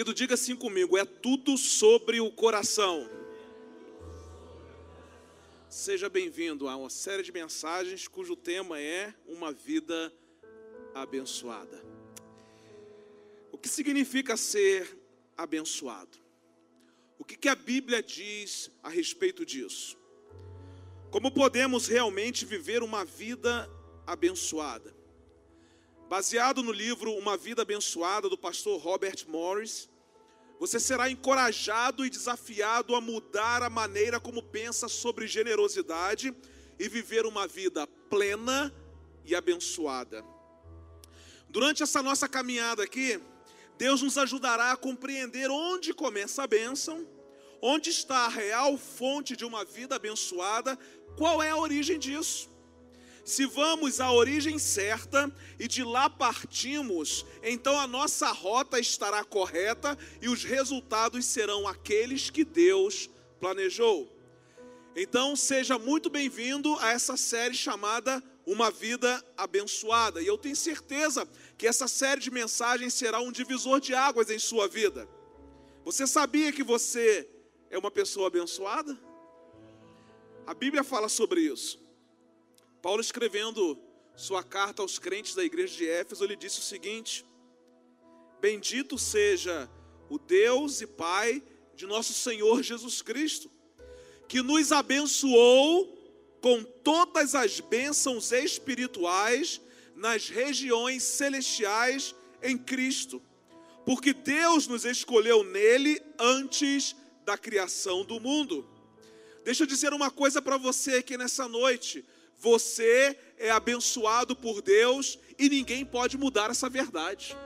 Querido, diga assim comigo: é tudo sobre o coração. Seja bem-vindo a uma série de mensagens cujo tema é Uma Vida Abençoada. O que significa ser abençoado? O que, que a Bíblia diz a respeito disso? Como podemos realmente viver uma vida abençoada? Baseado no livro Uma Vida Abençoada do pastor Robert Morris, você será encorajado e desafiado a mudar a maneira como pensa sobre generosidade e viver uma vida plena e abençoada. Durante essa nossa caminhada aqui, Deus nos ajudará a compreender onde começa a bênção, onde está a real fonte de uma vida abençoada, qual é a origem disso. Se vamos à origem certa e de lá partimos, então a nossa rota estará correta e os resultados serão aqueles que Deus planejou. Então seja muito bem-vindo a essa série chamada Uma Vida Abençoada. E eu tenho certeza que essa série de mensagens será um divisor de águas em sua vida. Você sabia que você é uma pessoa abençoada? A Bíblia fala sobre isso. Paulo escrevendo sua carta aos crentes da igreja de Éfeso, ele disse o seguinte: Bendito seja o Deus e Pai de nosso Senhor Jesus Cristo, que nos abençoou com todas as bênçãos espirituais nas regiões celestiais em Cristo, porque Deus nos escolheu nele antes da criação do mundo. Deixa eu dizer uma coisa para você aqui nessa noite. Você é abençoado por Deus e ninguém pode mudar essa verdade.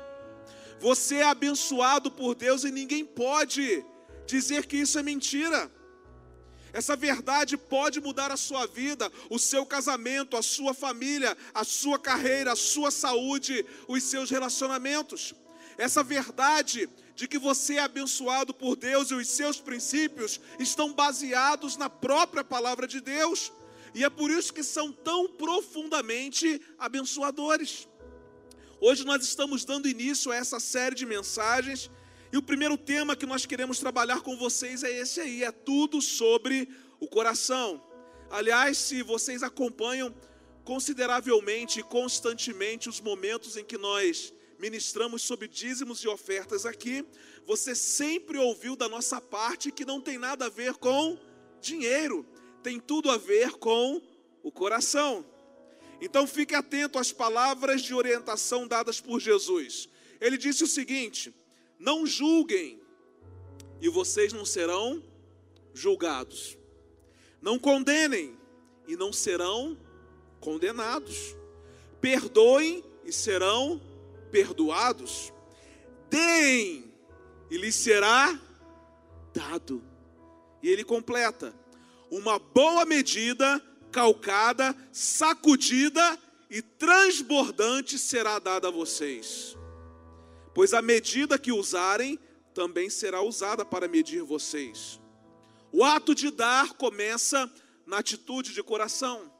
Você é abençoado por Deus e ninguém pode dizer que isso é mentira. Essa verdade pode mudar a sua vida, o seu casamento, a sua família, a sua carreira, a sua saúde, os seus relacionamentos. Essa verdade de que você é abençoado por Deus e os seus princípios estão baseados na própria palavra de Deus. E é por isso que são tão profundamente abençoadores. Hoje nós estamos dando início a essa série de mensagens. E o primeiro tema que nós queremos trabalhar com vocês é esse aí: é tudo sobre o coração. Aliás, se vocês acompanham consideravelmente e constantemente os momentos em que nós ministramos sobre dízimos e ofertas aqui, você sempre ouviu da nossa parte que não tem nada a ver com dinheiro, tem tudo a ver com o coração. Então fique atento às palavras de orientação dadas por Jesus. Ele disse o seguinte: Não julguem, e vocês não serão julgados. Não condenem, e não serão condenados. Perdoem, e serão perdoados. Deem, e lhes será dado. E ele completa: uma boa medida, calcada, sacudida e transbordante será dada a vocês. Pois a medida que usarem também será usada para medir vocês. O ato de dar começa na atitude de coração.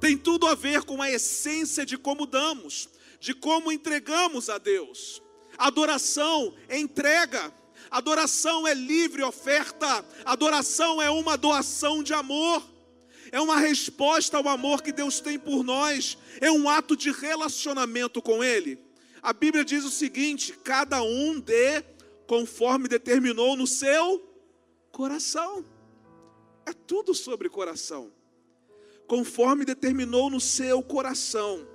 Tem tudo a ver com a essência de como damos, de como entregamos a Deus. Adoração é entrega. Adoração é livre oferta, adoração é uma doação de amor, é uma resposta ao amor que Deus tem por nós, é um ato de relacionamento com Ele. A Bíblia diz o seguinte: cada um dê conforme determinou no seu coração. É tudo sobre coração. Conforme determinou no seu coração,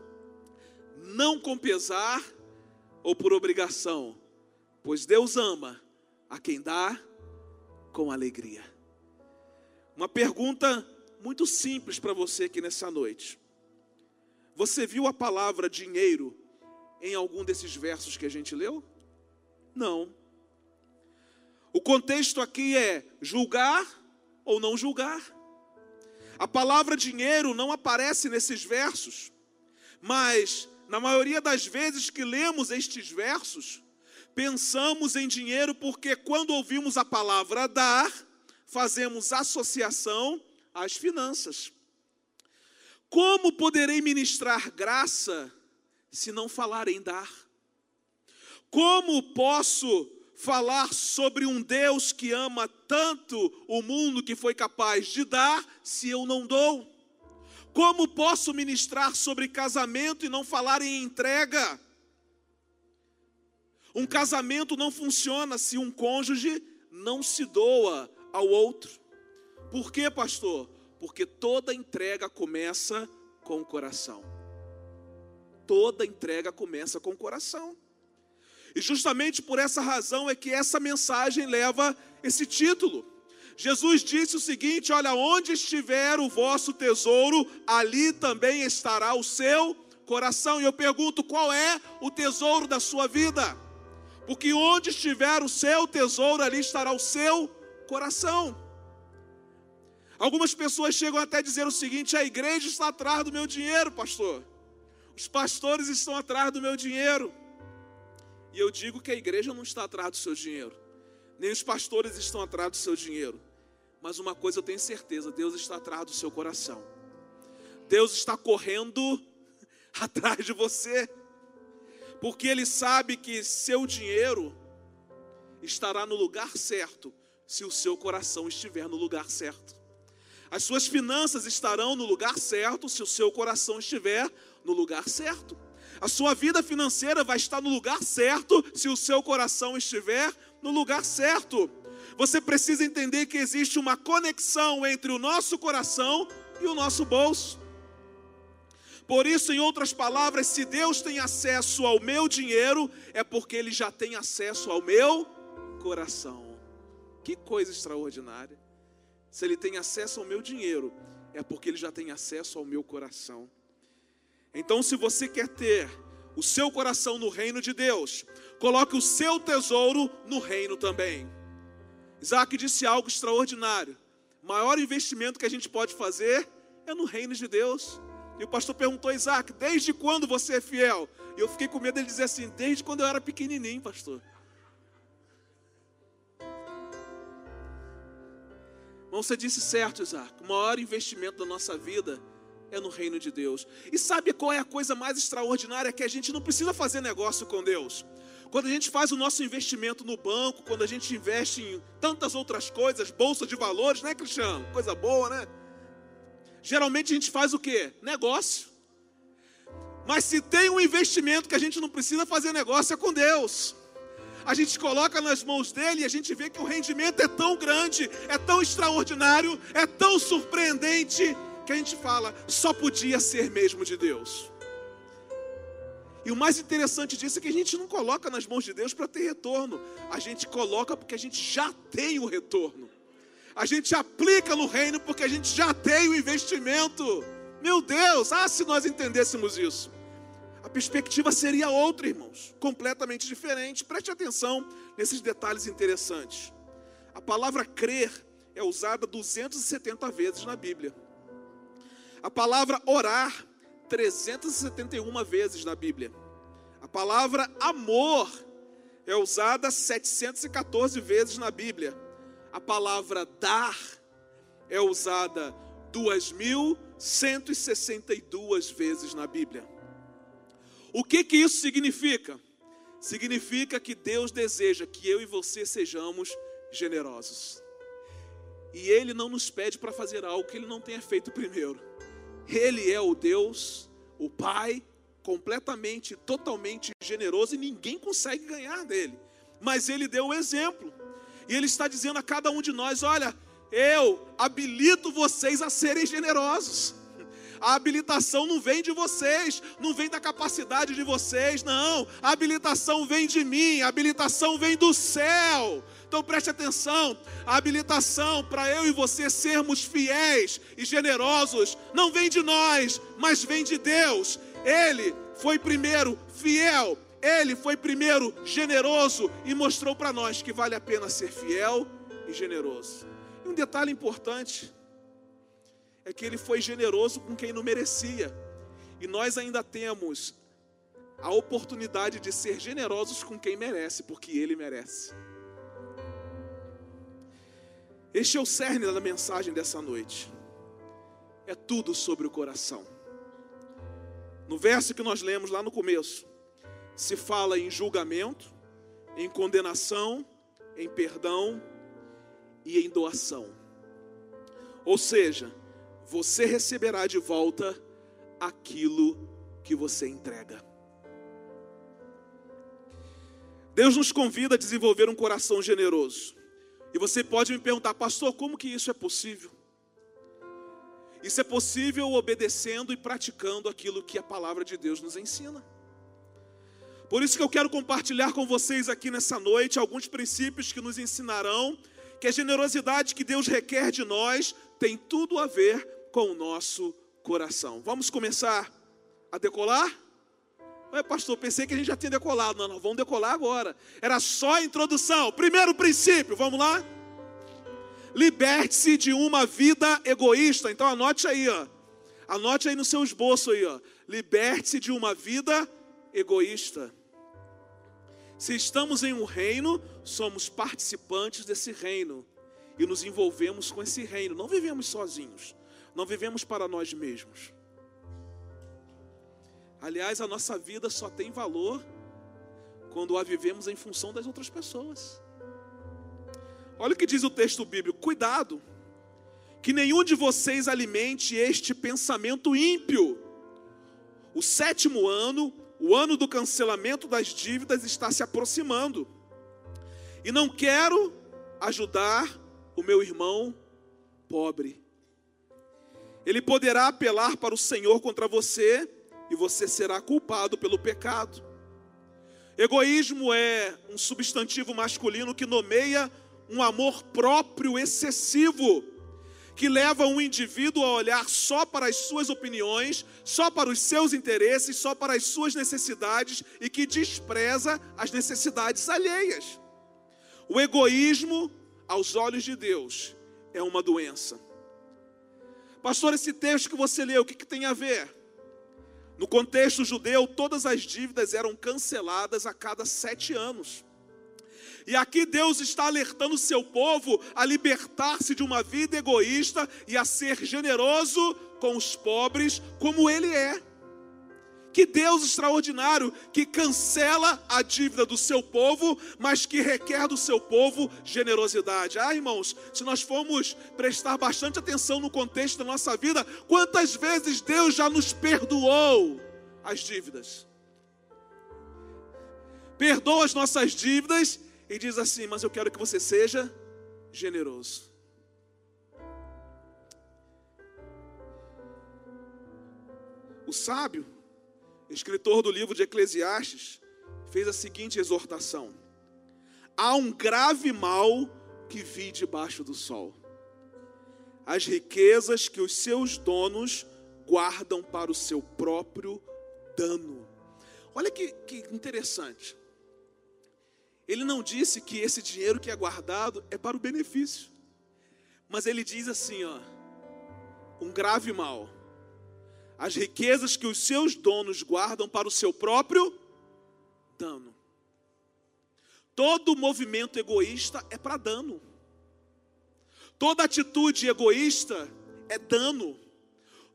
não com pesar ou por obrigação, pois Deus ama a quem dá com alegria. Uma pergunta muito simples para você aqui nessa noite. Você viu a palavra dinheiro em algum desses versos que a gente leu? Não. O contexto aqui é julgar ou não julgar. A palavra dinheiro não aparece nesses versos, mas na maioria das vezes que lemos estes versos, pensamos em dinheiro porque quando ouvimos a palavra dar, fazemos associação às finanças. Como poderei ministrar graça se não falar em dar? Como posso falar sobre um Deus que ama tanto o mundo que foi capaz de dar se eu não dou? Como posso ministrar sobre casamento e não falar em entrega? Um casamento não funciona se um cônjuge não se doa ao outro. Por quê, pastor? Porque toda entrega começa com o coração. Toda entrega começa com o coração. E justamente por essa razão é que essa mensagem leva esse título. Jesus disse o seguinte: Olha, onde estiver o vosso tesouro, ali também estará o seu coração. E eu pergunto: qual é o tesouro da sua vida? Porque onde estiver o seu tesouro, ali estará o seu coração. Algumas pessoas chegam até a dizer o seguinte: a igreja está atrás do meu dinheiro, pastor. Os pastores estão atrás do meu dinheiro. E eu digo que a igreja não está atrás do seu dinheiro, nem os pastores estão atrás do seu dinheiro. Mas uma coisa eu tenho certeza: Deus está atrás do seu coração. Deus está correndo atrás de você, porque Ele sabe que seu dinheiro estará no lugar certo, se o seu coração estiver no lugar certo. As suas finanças estarão no lugar certo, se o seu coração estiver no lugar certo. A sua vida financeira vai estar no lugar certo se o seu coração estiver no lugar certo. Você precisa entender que existe uma conexão entre o nosso coração e o nosso bolso. Por isso, em outras palavras, se Deus tem acesso ao meu dinheiro, é porque Ele já tem acesso ao meu coração. Que coisa extraordinária. Se Ele tem acesso ao meu dinheiro, é porque Ele já tem acesso ao meu coração. Então, se você quer ter o seu coração no reino de Deus, coloque o seu tesouro no reino também. Isaac disse algo extraordinário. O maior investimento que a gente pode fazer é no reino de Deus. E o pastor perguntou a Isaac: desde quando você é fiel? E eu fiquei com medo de dizer assim: desde quando eu era pequenininho, pastor. Mas você disse certo, Isaac. O maior investimento da nossa vida é no reino de Deus. E sabe qual é a coisa mais extraordinária? Que a gente não precisa fazer negócio com Deus. Quando a gente faz o nosso investimento no banco, quando a gente investe em tantas outras coisas, bolsa de valores, né, Cristiano? Coisa boa, né? Geralmente a gente faz o quê? Negócio. Mas se tem um investimento que a gente não precisa fazer negócio é com Deus. A gente coloca nas mãos dele e a gente vê que o rendimento é tão grande, é tão extraordinário, é tão surpreendente que a gente fala, só podia ser mesmo de Deus. E o mais interessante disso é que a gente não coloca nas mãos de Deus para ter retorno, a gente coloca porque a gente já tem o retorno. A gente aplica no reino porque a gente já tem o investimento. Meu Deus, ah, se nós entendêssemos isso. A perspectiva seria outra, irmãos, completamente diferente. Preste atenção nesses detalhes interessantes. A palavra crer é usada 270 vezes na Bíblia. A palavra orar, 371 vezes na Bíblia. A palavra amor é usada 714 vezes na Bíblia. A palavra dar é usada 2.162 vezes na Bíblia. O que que isso significa? Significa que Deus deseja que eu e você sejamos generosos. E Ele não nos pede para fazer algo que Ele não tenha feito primeiro. Ele é o Deus, o Pai, completamente, totalmente generoso e ninguém consegue ganhar dele. Mas ele deu o exemplo. E ele está dizendo a cada um de nós: olha, eu habilito vocês a serem generosos. A habilitação não vem de vocês, não vem da capacidade de vocês, não. A habilitação vem de mim, a habilitação vem do céu. Então preste atenção: a habilitação para eu e você sermos fiéis e generosos não vem de nós, mas vem de Deus. Ele foi primeiro fiel, ele foi primeiro generoso e mostrou para nós que vale a pena ser fiel e generoso. E um detalhe importante é que ele foi generoso com quem não merecia. E nós ainda temos a oportunidade de ser generosos com quem merece, porque ele merece. Este é o cerne da mensagem dessa noite. É tudo sobre o coração. No verso que nós lemos lá no começo, se fala em julgamento, em condenação, em perdão e em doação. Ou seja, você receberá de volta aquilo que você entrega. Deus nos convida a desenvolver um coração generoso. E você pode me perguntar, pastor, como que isso é possível? Isso é possível obedecendo e praticando aquilo que a palavra de Deus nos ensina. Por isso que eu quero compartilhar com vocês aqui nessa noite alguns princípios que nos ensinarão que a generosidade que Deus requer de nós tem tudo a ver com o nosso coração. Vamos começar a decolar? Ué, pastor, pensei que a gente já tinha decolado. Não, não, vamos decolar agora. Era só a introdução. Primeiro princípio, vamos lá? Liberte-se de uma vida egoísta. Então anote aí, ó. Anote aí no seu esboço aí, ó. Liberte-se de uma vida egoísta. Se estamos em um reino, somos participantes desse reino e nos envolvemos com esse reino. Não vivemos sozinhos, não vivemos para nós mesmos. Aliás, a nossa vida só tem valor quando a vivemos em função das outras pessoas. Olha o que diz o texto bíblico: cuidado, que nenhum de vocês alimente este pensamento ímpio. O sétimo ano, o ano do cancelamento das dívidas, está se aproximando. E não quero ajudar o meu irmão pobre. Ele poderá apelar para o Senhor contra você e você será culpado pelo pecado. Egoísmo é um substantivo masculino que nomeia um amor próprio excessivo, que leva um indivíduo a olhar só para as suas opiniões, só para os seus interesses, só para as suas necessidades e que despreza as necessidades alheias. O egoísmo, aos olhos de Deus, é uma doença. Pastor, esse texto que você leu, o que, que tem a ver? No contexto judeu, todas as dívidas eram canceladas a cada sete anos. E aqui Deus está alertando o seu povo a libertar-se de uma vida egoísta e a ser generoso com os pobres, como Ele é. Que Deus extraordinário que cancela a dívida do seu povo, mas que requer do seu povo generosidade. Ah, irmãos, se nós formos prestar bastante atenção no contexto da nossa vida, quantas vezes Deus já nos perdoou as dívidas? Perdoa as nossas dívidas e diz assim: Mas eu quero que você seja generoso. O sábio escritor do livro de Eclesiastes, fez a seguinte exortação: Há um grave mal que vi debaixo do sol. As riquezas que os seus donos guardam para o seu próprio dano. Olha que, que interessante. Ele não disse que esse dinheiro que é guardado é para o benefício. Mas ele diz assim, ó, um grave mal as riquezas que os seus donos guardam para o seu próprio dano. Todo movimento egoísta é para dano. Toda atitude egoísta é dano.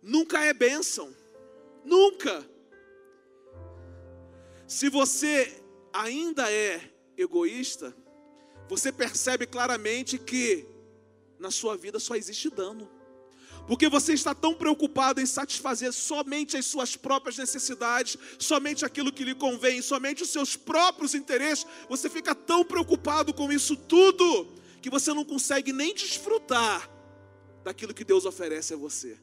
Nunca é bênção. Nunca. Se você ainda é egoísta, você percebe claramente que na sua vida só existe dano. Porque você está tão preocupado em satisfazer somente as suas próprias necessidades, somente aquilo que lhe convém, somente os seus próprios interesses, você fica tão preocupado com isso tudo, que você não consegue nem desfrutar daquilo que Deus oferece a você.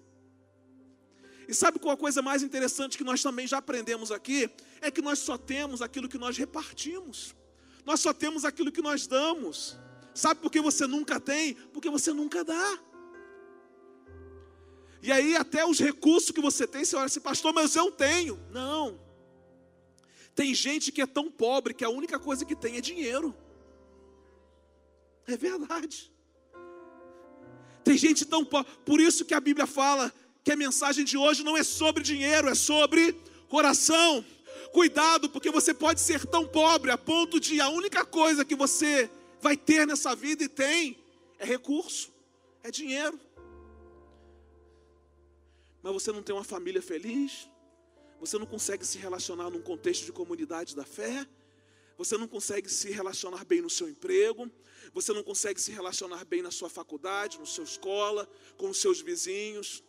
E sabe qual a coisa mais interessante que nós também já aprendemos aqui? É que nós só temos aquilo que nós repartimos, nós só temos aquilo que nós damos. Sabe por que você nunca tem? Porque você nunca dá. E aí, até os recursos que você tem, você olha assim, pastor, mas eu tenho. Não. Tem gente que é tão pobre que a única coisa que tem é dinheiro. É verdade. Tem gente tão pobre. Por isso que a Bíblia fala que a mensagem de hoje não é sobre dinheiro, é sobre coração. Cuidado, porque você pode ser tão pobre a ponto de a única coisa que você vai ter nessa vida e tem é recurso, é dinheiro mas você não tem uma família feliz, você não consegue se relacionar num contexto de comunidade da fé, Você não consegue se relacionar bem no seu emprego, você não consegue se relacionar bem na sua faculdade, na sua escola, com os seus vizinhos.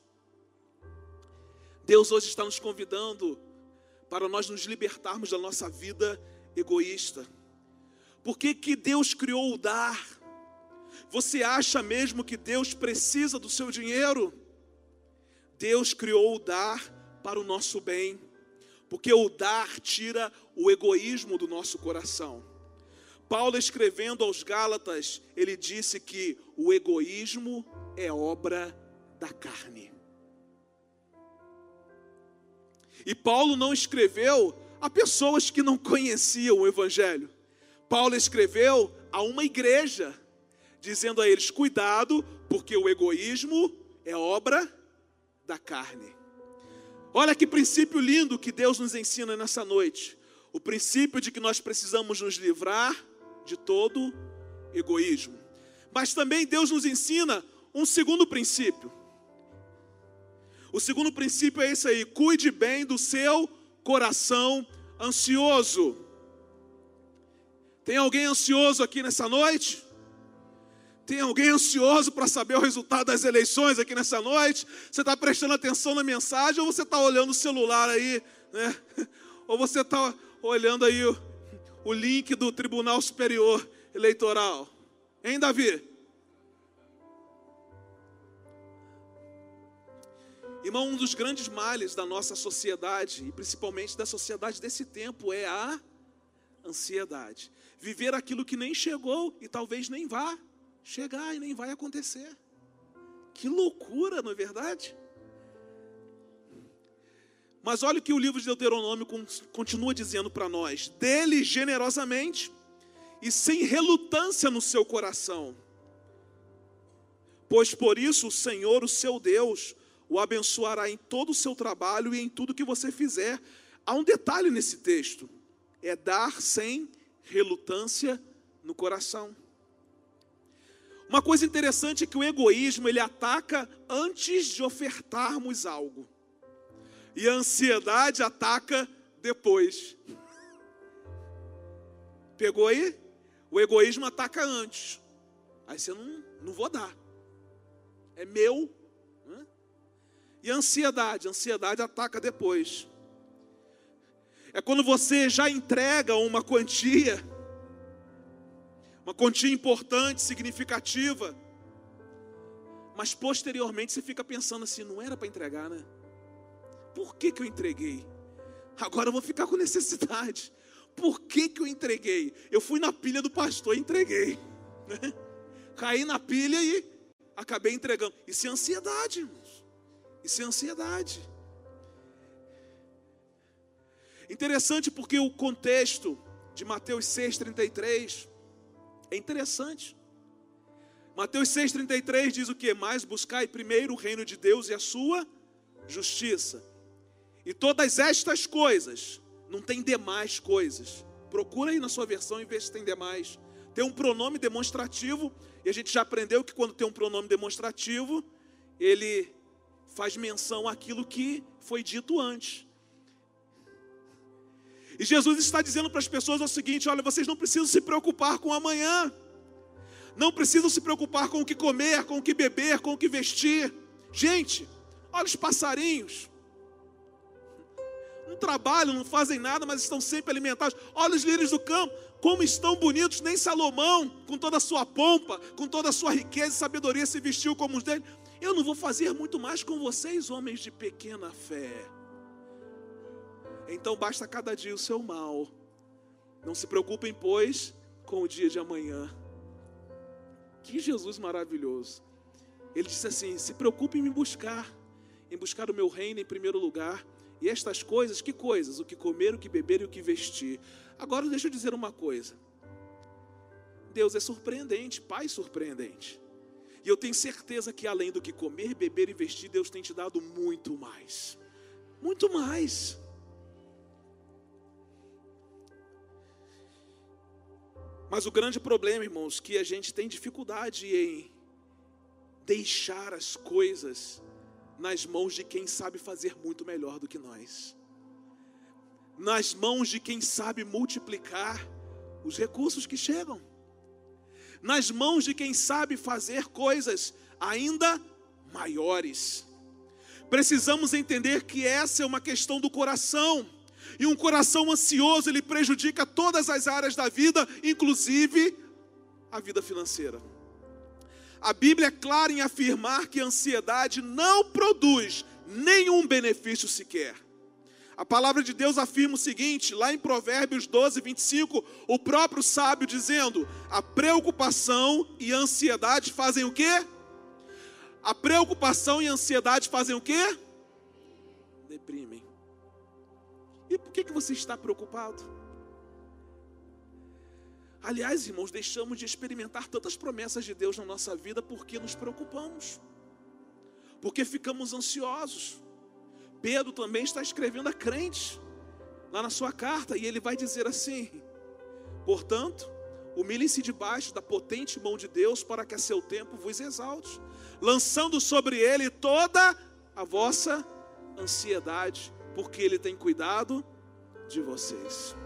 Deus hoje está nos convidando para nós nos libertarmos da nossa vida egoísta. Por que, que Deus criou o dar? Você acha mesmo que Deus precisa do seu dinheiro? Deus criou o dar para o nosso bem, porque o dar tira o egoísmo do nosso coração. Paulo, escrevendo aos Gálatas, ele disse que o egoísmo é obra da carne. E Paulo não escreveu a pessoas que não conheciam o Evangelho. Paulo escreveu a uma igreja, dizendo a eles: cuidado, porque o egoísmo é obra da carne. Olha que princípio lindo que Deus nos ensina nessa noite. O princípio de que nós precisamos nos livrar de todo egoísmo. Mas também Deus nos ensina um segundo princípio. O segundo princípio é esse aí: cuide bem do seu coração ansioso. Tem alguém ansioso aqui nessa noite? Tem alguém ansioso para saber o resultado das eleições aqui nessa noite? Você está prestando atenção na mensagem ou você está olhando o celular aí, né? Ou você está olhando aí o, o link do Tribunal Superior Eleitoral? Hein, Davi? Irmão, um dos grandes males da nossa sociedade, e principalmente da sociedade desse tempo, é a ansiedade. Viver aquilo que nem chegou e talvez nem vá chegar e nem vai acontecer. Que loucura, não é verdade? Mas olha o que o livro de Deuteronômio continua dizendo para nós: dele generosamente e sem relutância no seu coração. Pois por isso o Senhor, o seu Deus, o abençoará em todo o seu trabalho e em tudo que você fizer. Há um detalhe nesse texto: é dar sem relutância no coração. Uma coisa interessante é que o egoísmo ele ataca antes de ofertarmos algo. E a ansiedade ataca depois. Pegou aí? O egoísmo ataca antes. Aí você não, não vou dar. É meu. E a ansiedade? A ansiedade ataca depois. É quando você já entrega uma quantia uma quantia importante, significativa. Mas posteriormente você fica pensando assim: não era para entregar, né? Por que, que eu entreguei? Agora eu vou ficar com necessidade. Por que, que eu entreguei? Eu fui na pilha do pastor e entreguei. Né? Caí na pilha e acabei entregando. Isso é ansiedade, irmãos. Isso é ansiedade. Interessante porque o contexto de Mateus 6,33 é interessante. Mateus 6,33 diz o que? Mais buscai primeiro o reino de Deus e a sua justiça. E todas estas coisas, não tem demais coisas. Procura aí na sua versão e vê se tem demais. Tem um pronome demonstrativo, e a gente já aprendeu que quando tem um pronome demonstrativo, ele faz menção àquilo que foi dito antes. E Jesus está dizendo para as pessoas o seguinte: olha, vocês não precisam se preocupar com amanhã, não precisam se preocupar com o que comer, com o que beber, com o que vestir. Gente, olha os passarinhos, não trabalham, não fazem nada, mas estão sempre alimentados. Olha os lírios do campo, como estão bonitos, nem Salomão, com toda a sua pompa, com toda a sua riqueza e sabedoria, se vestiu como os dele. Eu não vou fazer muito mais com vocês, homens de pequena fé. Então basta cada dia o seu mal. Não se preocupem, pois, com o dia de amanhã. Que Jesus maravilhoso. Ele disse assim: se preocupem em me buscar, em buscar o meu reino em primeiro lugar. E estas coisas, que coisas? O que comer, o que beber e o que vestir. Agora deixa eu dizer uma coisa. Deus é surpreendente, Pai surpreendente. E eu tenho certeza que além do que comer, beber e vestir, Deus tem te dado muito mais. Muito mais. Mas o grande problema, irmãos, que a gente tem dificuldade em deixar as coisas nas mãos de quem sabe fazer muito melhor do que nós. Nas mãos de quem sabe multiplicar os recursos que chegam. Nas mãos de quem sabe fazer coisas ainda maiores. Precisamos entender que essa é uma questão do coração. E um coração ansioso, ele prejudica todas as áreas da vida, inclusive a vida financeira. A Bíblia é clara em afirmar que a ansiedade não produz nenhum benefício sequer. A palavra de Deus afirma o seguinte, lá em Provérbios 12, 25, o próprio sábio dizendo: a preocupação e a ansiedade fazem o quê? A preocupação e a ansiedade fazem o quê? Deprimem. E por que, que você está preocupado? Aliás, irmãos, deixamos de experimentar tantas promessas de Deus na nossa vida porque nos preocupamos, porque ficamos ansiosos. Pedro também está escrevendo a crentes, lá na sua carta, e ele vai dizer assim: portanto, humilhem-se debaixo da potente mão de Deus, para que a seu tempo vos exalte, lançando sobre ele toda a vossa ansiedade, porque ele tem cuidado de vocês.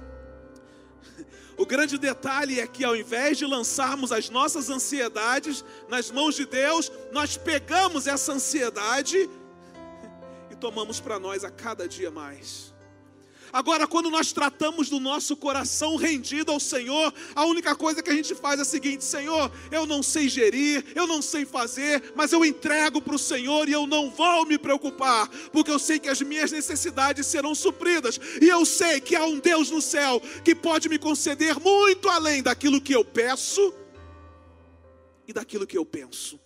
O grande detalhe é que ao invés de lançarmos as nossas ansiedades nas mãos de Deus, nós pegamos essa ansiedade tomamos para nós a cada dia mais. Agora, quando nós tratamos do nosso coração rendido ao Senhor, a única coisa que a gente faz é a seguinte: Senhor, eu não sei gerir, eu não sei fazer, mas eu entrego para o Senhor e eu não vou me preocupar, porque eu sei que as minhas necessidades serão supridas, e eu sei que há um Deus no céu que pode me conceder muito além daquilo que eu peço e daquilo que eu penso.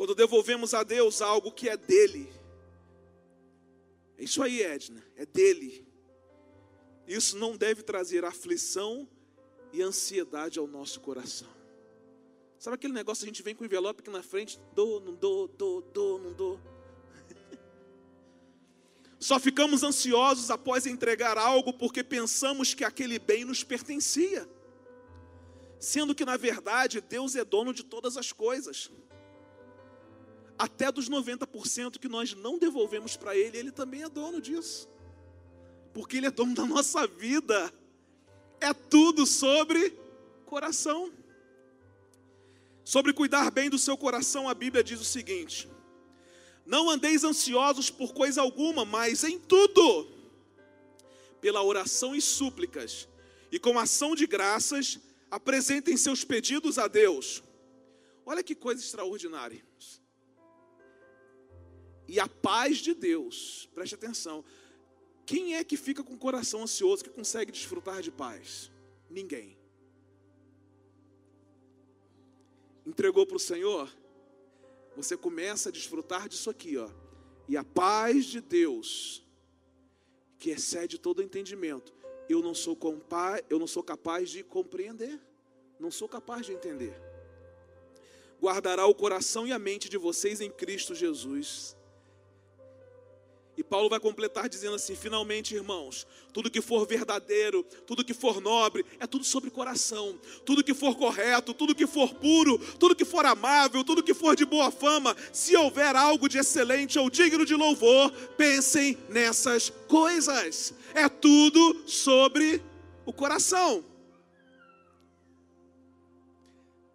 Quando devolvemos a Deus algo que é dele, é isso aí, Edna, é dele. Isso não deve trazer aflição e ansiedade ao nosso coração. Sabe aquele negócio, a gente vem com o envelope aqui na frente, dou, não dou, dou, dou, não dou. Só ficamos ansiosos após entregar algo porque pensamos que aquele bem nos pertencia. Sendo que, na verdade, Deus é dono de todas as coisas até dos 90% que nós não devolvemos para Ele, Ele também é dono disso, porque Ele é dono da nossa vida, é tudo sobre coração. Sobre cuidar bem do seu coração, a Bíblia diz o seguinte: Não andeis ansiosos por coisa alguma, mas em tudo, pela oração e súplicas, e com ação de graças, apresentem seus pedidos a Deus. Olha que coisa extraordinária. E a paz de Deus, preste atenção. Quem é que fica com o coração ansioso que consegue desfrutar de paz? Ninguém. Entregou para o Senhor? Você começa a desfrutar disso aqui, ó. E a paz de Deus, que excede todo entendimento, eu não sou eu não sou capaz de compreender, não sou capaz de entender. Guardará o coração e a mente de vocês em Cristo Jesus. E Paulo vai completar dizendo assim: finalmente, irmãos, tudo que for verdadeiro, tudo que for nobre, é tudo sobre coração, tudo que for correto, tudo que for puro, tudo que for amável, tudo que for de boa fama, se houver algo de excelente ou digno de louvor, pensem nessas coisas. É tudo sobre o coração.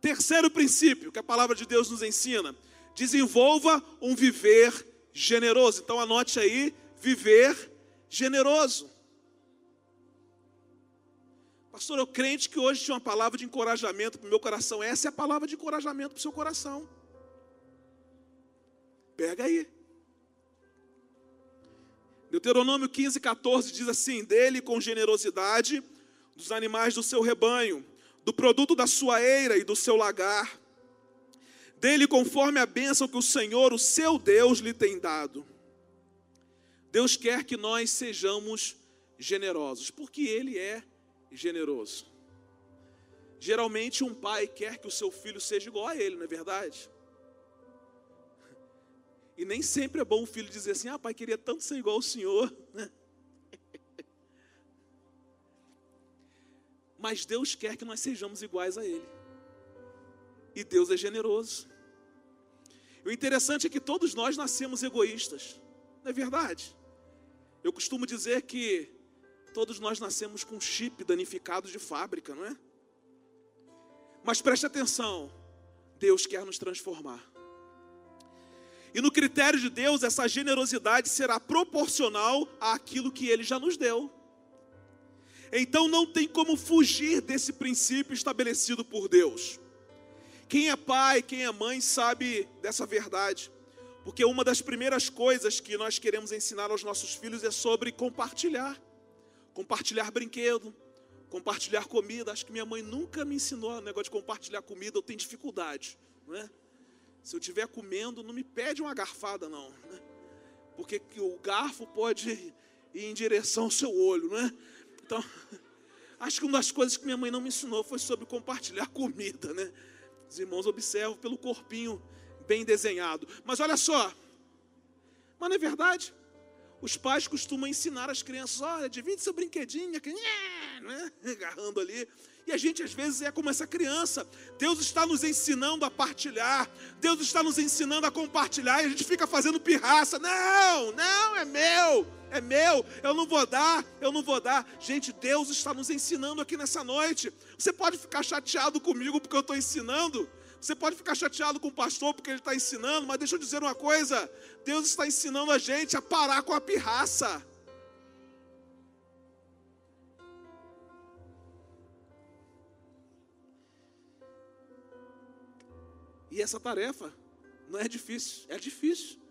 Terceiro princípio que a palavra de Deus nos ensina: desenvolva um viver generoso. Então anote aí, viver generoso. Pastor, eu crente que hoje tinha uma palavra de encorajamento para o meu coração. Essa é a palavra de encorajamento para o seu coração. Pega aí. Deuteronômio 15, 14 diz assim: Dele com generosidade dos animais do seu rebanho, do produto da sua eira e do seu lagar, dele conforme a bênção que o Senhor, o seu Deus, lhe tem dado. Deus quer que nós sejamos generosos, porque Ele é generoso. Geralmente, um pai quer que o seu filho seja igual a ele, não é verdade? E nem sempre é bom o filho dizer assim: Ah, pai, queria tanto ser igual ao senhor. Mas Deus quer que nós sejamos iguais a Ele. E Deus é generoso. O interessante é que todos nós nascemos egoístas, não é verdade? Eu costumo dizer que Todos nós nascemos com chip danificado de fábrica, não é? Mas preste atenção, Deus quer nos transformar. E no critério de Deus, essa generosidade será proporcional àquilo que Ele já nos deu. Então não tem como fugir desse princípio estabelecido por Deus. Quem é pai, quem é mãe sabe dessa verdade. Porque uma das primeiras coisas que nós queremos ensinar aos nossos filhos é sobre compartilhar. Compartilhar brinquedo, compartilhar comida. Acho que minha mãe nunca me ensinou o negócio de compartilhar comida, eu tenho dificuldade, não é? Se eu estiver comendo, não me pede uma garfada, não. Né? Porque o garfo pode ir em direção ao seu olho, não é? Então, acho que uma das coisas que minha mãe não me ensinou foi sobre compartilhar comida, né? Os irmãos observam pelo corpinho bem desenhado. Mas olha só, mas não é verdade? Os pais costumam ensinar as crianças: olha, divide seu brinquedinho, né? agarrando ali. E a gente às vezes é como essa criança. Deus está nos ensinando a partilhar. Deus está nos ensinando a compartilhar. E a gente fica fazendo pirraça. Não, não, é meu, é meu. Eu não vou dar, eu não vou dar. Gente, Deus está nos ensinando aqui nessa noite. Você pode ficar chateado comigo porque eu estou ensinando. Você pode ficar chateado com o pastor porque ele está ensinando. Mas deixa eu dizer uma coisa: Deus está ensinando a gente a parar com a pirraça. E essa tarefa não é difícil, é difícil.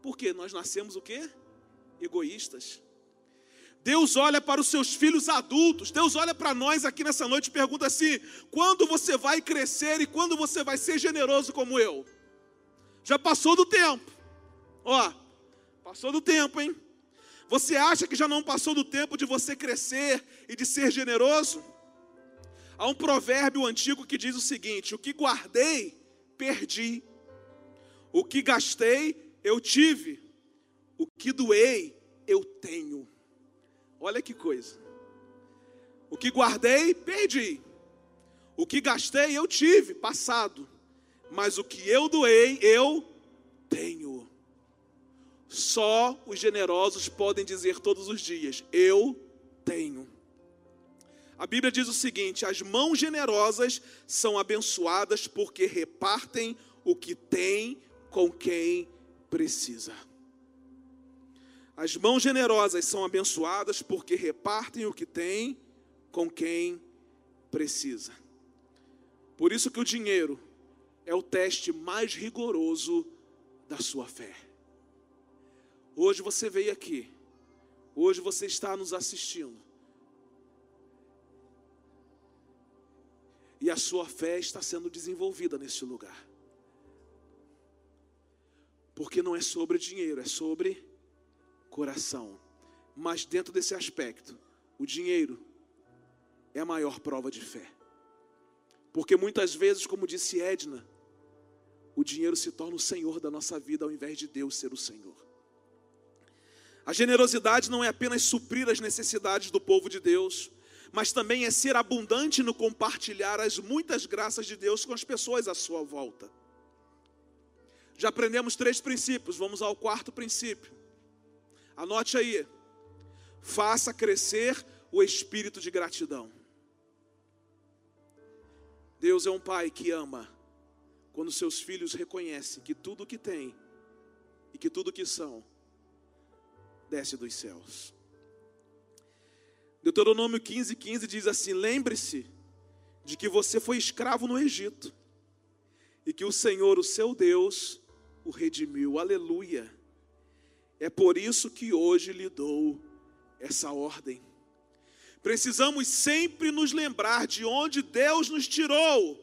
Porque nós nascemos o quê? Egoístas. Deus olha para os seus filhos adultos, Deus olha para nós aqui nessa noite e pergunta assim: quando você vai crescer e quando você vai ser generoso como eu? Já passou do tempo, ó, passou do tempo, hein? Você acha que já não passou do tempo de você crescer e de ser generoso? Há um provérbio antigo que diz o seguinte: o que guardei perdi. O que gastei, eu tive. O que doei, eu tenho. Olha que coisa. O que guardei, perdi. O que gastei, eu tive, passado. Mas o que eu doei, eu tenho. Só os generosos podem dizer todos os dias: Eu tenho. A Bíblia diz o seguinte: as mãos generosas são abençoadas porque repartem o que tem com quem precisa. As mãos generosas são abençoadas porque repartem o que tem com quem precisa. Por isso que o dinheiro é o teste mais rigoroso da sua fé. Hoje você veio aqui, hoje você está nos assistindo E a sua fé está sendo desenvolvida nesse lugar. Porque não é sobre dinheiro, é sobre coração. Mas dentro desse aspecto, o dinheiro é a maior prova de fé. Porque muitas vezes, como disse Edna, o dinheiro se torna o Senhor da nossa vida ao invés de Deus ser o Senhor. A generosidade não é apenas suprir as necessidades do povo de Deus, mas também é ser abundante no compartilhar as muitas graças de Deus com as pessoas à sua volta. Já aprendemos três princípios, vamos ao quarto princípio. Anote aí. Faça crescer o espírito de gratidão. Deus é um pai que ama quando seus filhos reconhecem que tudo o que tem e que tudo o que são desce dos céus. Deuteronômio 15, 15 diz assim: Lembre-se de que você foi escravo no Egito e que o Senhor, o seu Deus, o redimiu. Aleluia. É por isso que hoje lhe dou essa ordem. Precisamos sempre nos lembrar de onde Deus nos tirou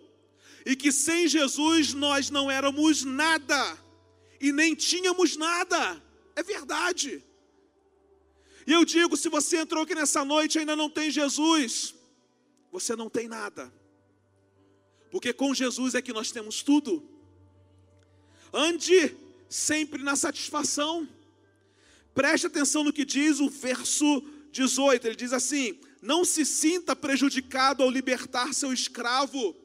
e que sem Jesus nós não éramos nada e nem tínhamos nada. É verdade. E eu digo: se você entrou aqui nessa noite e ainda não tem Jesus, você não tem nada. Porque com Jesus é que nós temos tudo. Ande sempre na satisfação. Preste atenção no que diz o verso 18. Ele diz assim: Não se sinta prejudicado ao libertar seu escravo,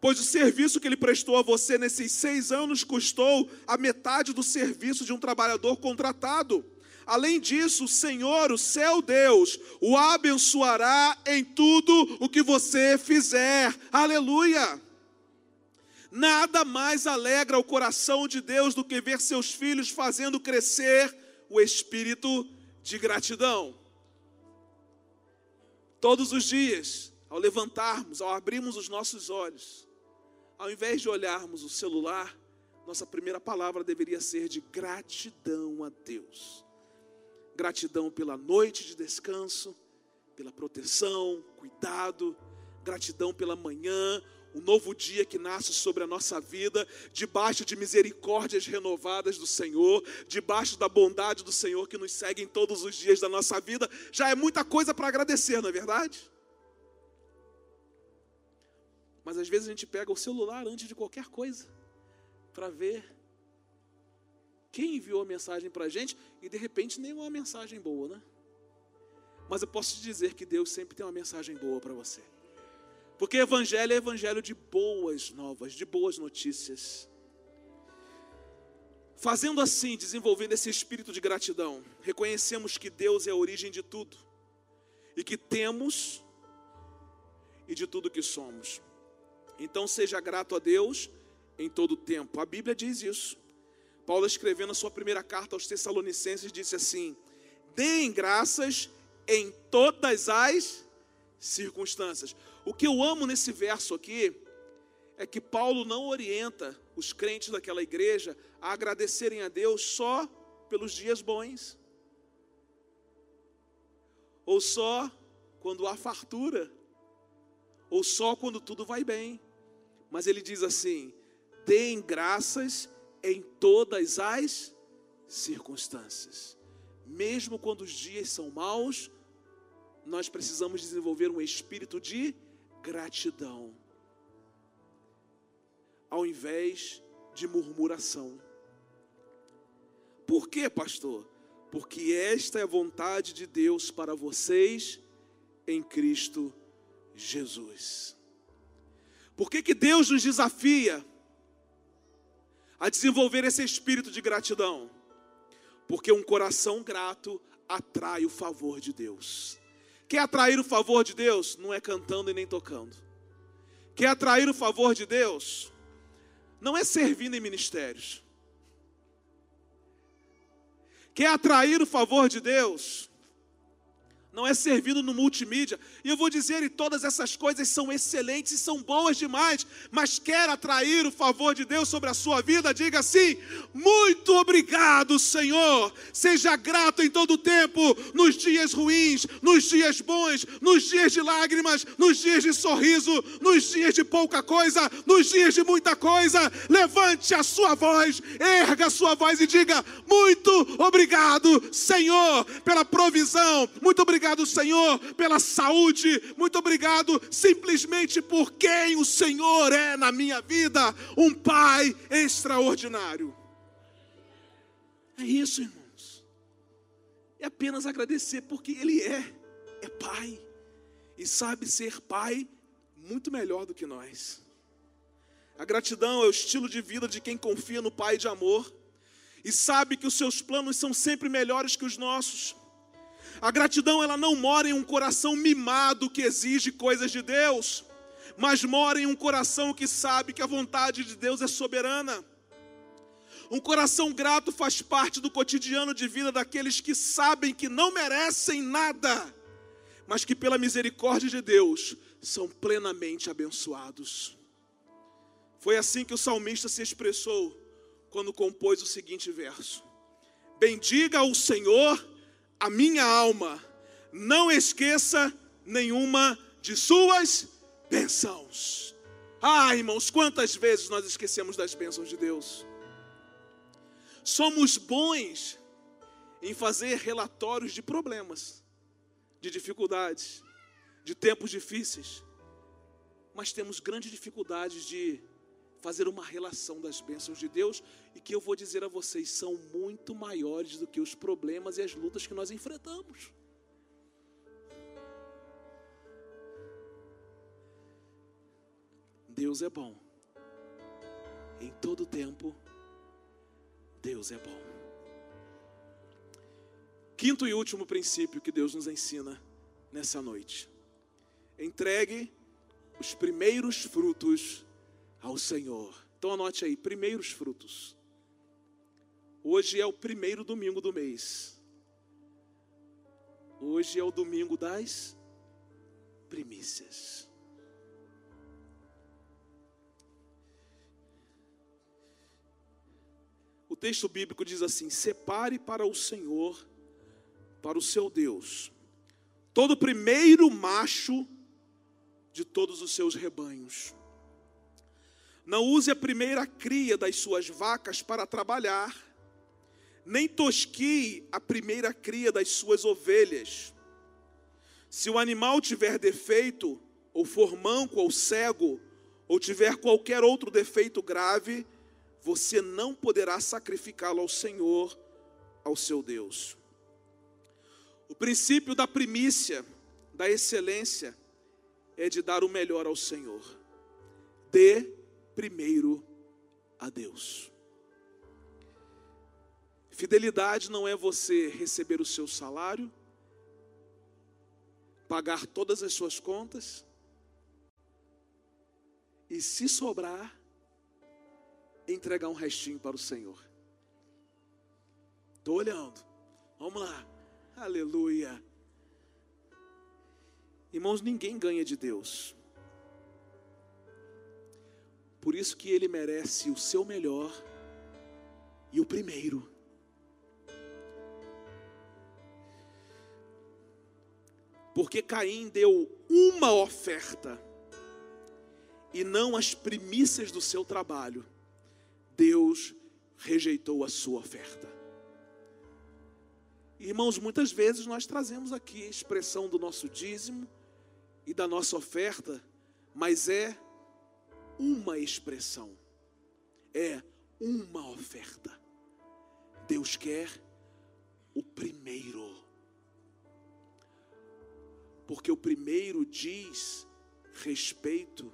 pois o serviço que ele prestou a você nesses seis anos custou a metade do serviço de um trabalhador contratado. Além disso, o Senhor, o seu Deus, o abençoará em tudo o que você fizer. Aleluia! Nada mais alegra o coração de Deus do que ver seus filhos fazendo crescer o espírito de gratidão. Todos os dias, ao levantarmos, ao abrirmos os nossos olhos, ao invés de olharmos o celular, nossa primeira palavra deveria ser de gratidão a Deus. Gratidão pela noite de descanso, pela proteção, cuidado, gratidão pela manhã, um novo dia que nasce sobre a nossa vida, debaixo de misericórdias renovadas do Senhor, debaixo da bondade do Senhor que nos segue em todos os dias da nossa vida, já é muita coisa para agradecer, não é verdade? Mas às vezes a gente pega o celular antes de qualquer coisa, para ver quem enviou a mensagem para a gente e de repente nem uma mensagem boa, né? Mas eu posso te dizer que Deus sempre tem uma mensagem boa para você. Porque evangelho é evangelho de boas novas, de boas notícias. Fazendo assim, desenvolvendo esse espírito de gratidão, reconhecemos que Deus é a origem de tudo e que temos e de tudo que somos. Então seja grato a Deus em todo o tempo. A Bíblia diz isso. Paulo escrevendo a sua primeira carta aos Tessalonicenses disse assim: Deem graças em todas as circunstâncias. O que eu amo nesse verso aqui é que Paulo não orienta os crentes daquela igreja a agradecerem a Deus só pelos dias bons, ou só quando há fartura, ou só quando tudo vai bem. Mas ele diz assim: deem graças em todas as circunstâncias, mesmo quando os dias são maus, nós precisamos desenvolver um espírito de gratidão, ao invés de murmuração. Por quê, pastor? Porque esta é a vontade de Deus para vocês em Cristo Jesus. Por que, que Deus nos desafia a desenvolver esse espírito de gratidão? Porque um coração grato atrai o favor de Deus. Quer atrair o favor de Deus? Não é cantando e nem tocando. Quer atrair o favor de Deus? Não é servindo em ministérios. Quer atrair o favor de Deus? Não é servindo no multimídia. E eu vou dizer, e todas essas coisas são excelentes e são boas demais, mas quer atrair o favor de Deus sobre a sua vida, diga assim: muito obrigado, Senhor. Seja grato em todo o tempo, nos dias ruins, nos dias bons, nos dias de lágrimas, nos dias de sorriso, nos dias de pouca coisa, nos dias de muita coisa. Levante a sua voz, erga a sua voz e diga: muito obrigado, Senhor, pela provisão. Muito obrigado obrigado, Senhor, pela saúde. Muito obrigado simplesmente por quem o Senhor é na minha vida um Pai extraordinário. É isso, irmãos. É apenas agradecer porque Ele é, é Pai e sabe ser Pai muito melhor do que nós. A gratidão é o estilo de vida de quem confia no Pai de amor e sabe que os seus planos são sempre melhores que os nossos. A gratidão ela não mora em um coração mimado que exige coisas de Deus, mas mora em um coração que sabe que a vontade de Deus é soberana. Um coração grato faz parte do cotidiano de vida daqueles que sabem que não merecem nada, mas que pela misericórdia de Deus são plenamente abençoados. Foi assim que o salmista se expressou quando compôs o seguinte verso: Bendiga o Senhor a minha alma, não esqueça nenhuma de suas bênçãos. Ah, irmãos, quantas vezes nós esquecemos das bênçãos de Deus? Somos bons em fazer relatórios de problemas, de dificuldades, de tempos difíceis, mas temos grandes dificuldades de fazer uma relação das bênçãos de Deus e que eu vou dizer a vocês são muito maiores do que os problemas e as lutas que nós enfrentamos. Deus é bom. Em todo tempo, Deus é bom. Quinto e último princípio que Deus nos ensina nessa noite. Entregue os primeiros frutos ao Senhor. Então anote aí, primeiros frutos. Hoje é o primeiro domingo do mês. Hoje é o domingo das primícias. O texto bíblico diz assim: separe para o Senhor, para o seu Deus, todo primeiro macho de todos os seus rebanhos. Não use a primeira cria das suas vacas para trabalhar, nem tosquie a primeira cria das suas ovelhas. Se o animal tiver defeito, ou for manco ou cego, ou tiver qualquer outro defeito grave, você não poderá sacrificá-lo ao Senhor, ao seu Deus. O princípio da primícia, da excelência, é de dar o melhor ao Senhor. Dê primeiro a Deus. Fidelidade não é você receber o seu salário, pagar todas as suas contas, e se sobrar, entregar um restinho para o Senhor. Estou olhando, vamos lá, aleluia. Irmãos, ninguém ganha de Deus. Por isso que ele merece o seu melhor e o primeiro. Porque Caim deu uma oferta e não as primícias do seu trabalho. Deus rejeitou a sua oferta. Irmãos, muitas vezes nós trazemos aqui a expressão do nosso dízimo, e da nossa oferta, mas é uma expressão, é uma oferta. Deus quer o primeiro, porque o primeiro diz respeito,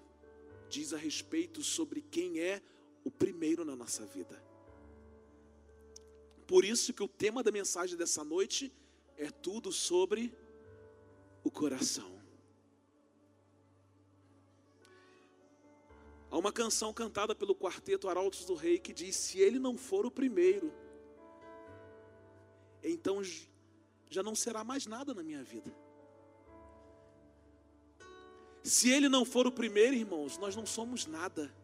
diz a respeito sobre quem é o primeiro na nossa vida. Por isso que o tema da mensagem dessa noite é tudo sobre o coração. Há uma canção cantada pelo quarteto Arautos do Rei que diz: Se ele não for o primeiro, então já não será mais nada na minha vida. Se ele não for o primeiro, irmãos, nós não somos nada.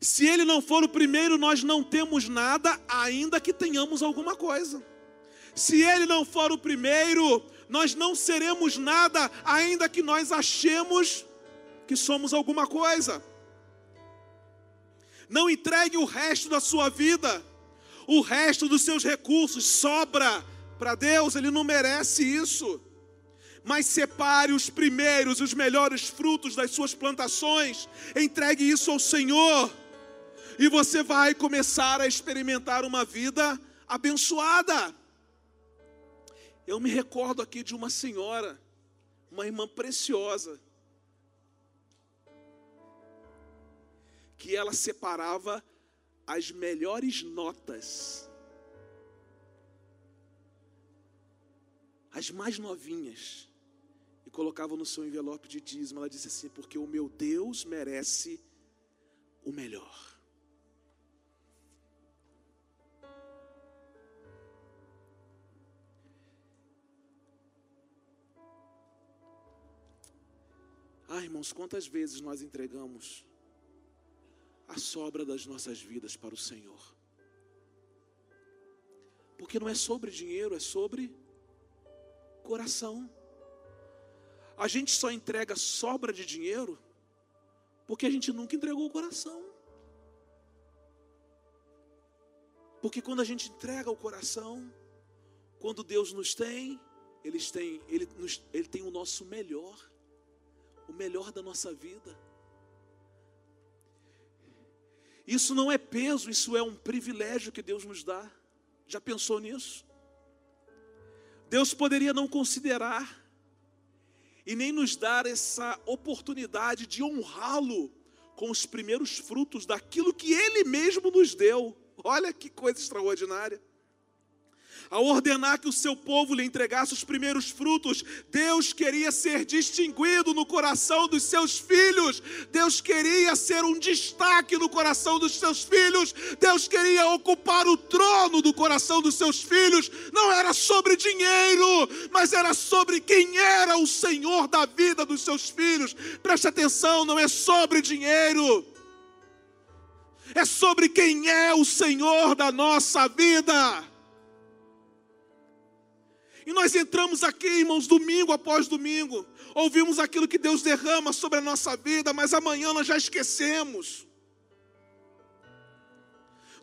Se ele não for o primeiro, nós não temos nada, ainda que tenhamos alguma coisa. Se ele não for o primeiro, nós não seremos nada, ainda que nós achemos que somos alguma coisa. Não entregue o resto da sua vida, o resto dos seus recursos sobra para Deus, Ele não merece isso. Mas separe os primeiros, os melhores frutos das suas plantações, entregue isso ao Senhor, e você vai começar a experimentar uma vida abençoada. Eu me recordo aqui de uma senhora, uma irmã preciosa, que ela separava as melhores notas, as mais novinhas, e colocava no seu envelope de dízimo. Ela disse assim: Porque o meu Deus merece o melhor. Ah, irmãos, quantas vezes nós entregamos a sobra das nossas vidas para o Senhor. Porque não é sobre dinheiro, é sobre coração. A gente só entrega sobra de dinheiro porque a gente nunca entregou o coração. Porque quando a gente entrega o coração, quando Deus nos tem, ele, nos, ele tem o nosso melhor, o melhor da nossa vida. Isso não é peso, isso é um privilégio que Deus nos dá. Já pensou nisso? Deus poderia não considerar e nem nos dar essa oportunidade de honrá-lo com os primeiros frutos daquilo que Ele mesmo nos deu. Olha que coisa extraordinária. Ao ordenar que o seu povo lhe entregasse os primeiros frutos, Deus queria ser distinguido no coração dos seus filhos, Deus queria ser um destaque no coração dos seus filhos, Deus queria ocupar o trono do coração dos seus filhos. Não era sobre dinheiro, mas era sobre quem era o Senhor da vida dos seus filhos. Preste atenção, não é sobre dinheiro é sobre quem é o Senhor da nossa vida. E nós entramos aqui, irmãos, domingo após domingo, ouvimos aquilo que Deus derrama sobre a nossa vida, mas amanhã nós já esquecemos.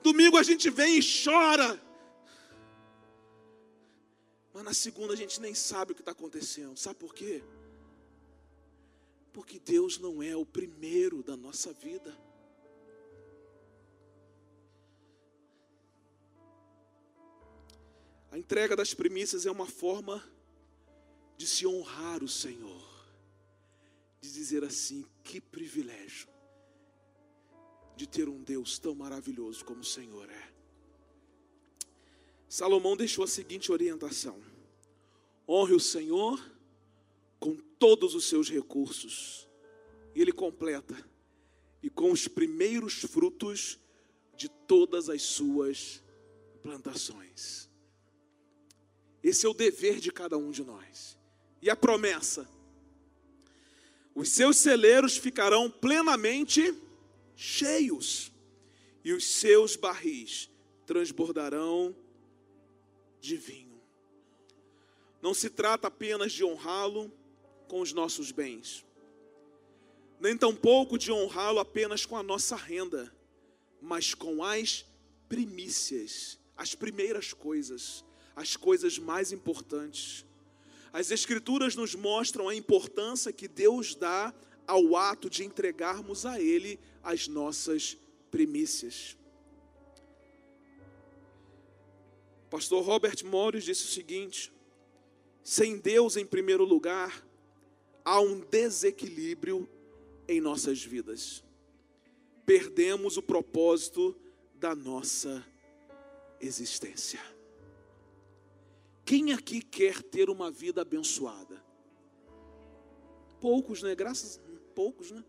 Domingo a gente vem e chora, mas na segunda a gente nem sabe o que está acontecendo. Sabe por quê? Porque Deus não é o primeiro da nossa vida. A entrega das primícias é uma forma de se honrar o Senhor, de dizer assim: que privilégio de ter um Deus tão maravilhoso como o Senhor é. Salomão deixou a seguinte orientação: honre o Senhor com todos os seus recursos. E ele completa: e com os primeiros frutos de todas as suas plantações. Esse é o dever de cada um de nós. E a promessa: os seus celeiros ficarão plenamente cheios, e os seus barris transbordarão de vinho. Não se trata apenas de honrá-lo com os nossos bens, nem tampouco de honrá-lo apenas com a nossa renda, mas com as primícias, as primeiras coisas as coisas mais importantes. As Escrituras nos mostram a importância que Deus dá ao ato de entregarmos a Ele as nossas primícias. Pastor Robert Morris disse o seguinte: sem Deus em primeiro lugar, há um desequilíbrio em nossas vidas. Perdemos o propósito da nossa existência. Quem aqui quer ter uma vida abençoada? Poucos, né? Graças poucos, né?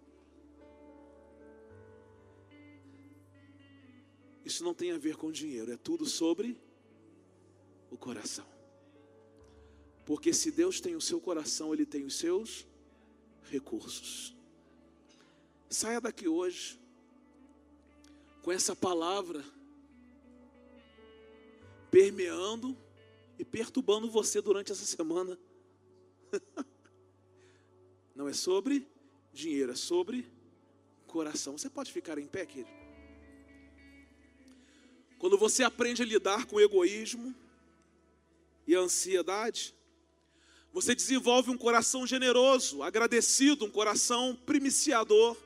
Isso não tem a ver com dinheiro, é tudo sobre o coração. Porque se Deus tem o seu coração, Ele tem os seus recursos. Saia daqui hoje com essa palavra permeando e perturbando você durante essa semana. Não é sobre dinheiro, é sobre coração. Você pode ficar em pé, querido? Quando você aprende a lidar com o egoísmo e a ansiedade, você desenvolve um coração generoso, agradecido, um coração primiciador.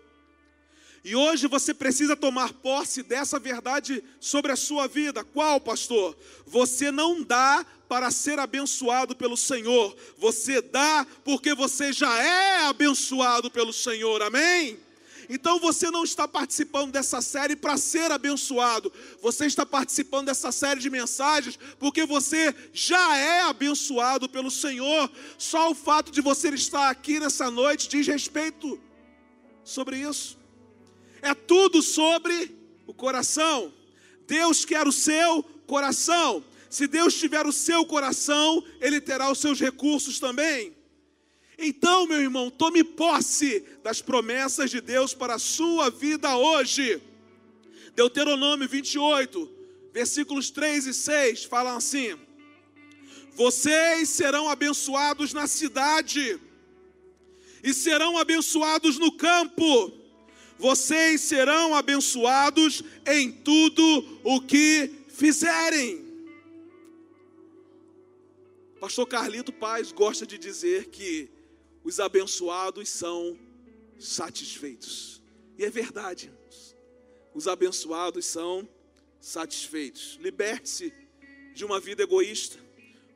E hoje você precisa tomar posse dessa verdade sobre a sua vida. Qual, pastor? Você não dá para ser abençoado pelo Senhor, você dá porque você já é abençoado pelo Senhor. Amém? Então você não está participando dessa série para ser abençoado, você está participando dessa série de mensagens porque você já é abençoado pelo Senhor. Só o fato de você estar aqui nessa noite diz respeito sobre isso. É tudo sobre o coração. Deus quer o seu coração. Se Deus tiver o seu coração, Ele terá os seus recursos também. Então, meu irmão, tome posse das promessas de Deus para a sua vida hoje. Deuteronômio 28, versículos 3 e 6 falam assim: Vocês serão abençoados na cidade, e serão abençoados no campo vocês serão abençoados em tudo o que fizerem. Pastor Carlito Paz gosta de dizer que os abençoados são satisfeitos. E é verdade. Os abençoados são satisfeitos. Liberte-se de uma vida egoísta.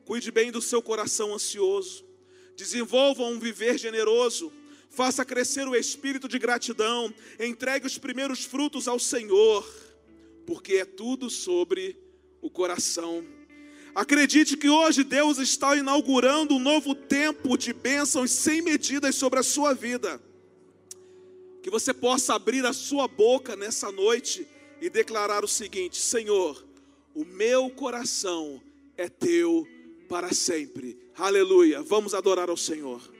Cuide bem do seu coração ansioso. Desenvolva um viver generoso faça crescer o espírito de gratidão, entregue os primeiros frutos ao Senhor, porque é tudo sobre o coração. Acredite que hoje Deus está inaugurando um novo tempo de bênçãos sem medidas sobre a sua vida. Que você possa abrir a sua boca nessa noite e declarar o seguinte: Senhor, o meu coração é teu para sempre. Aleluia. Vamos adorar ao Senhor.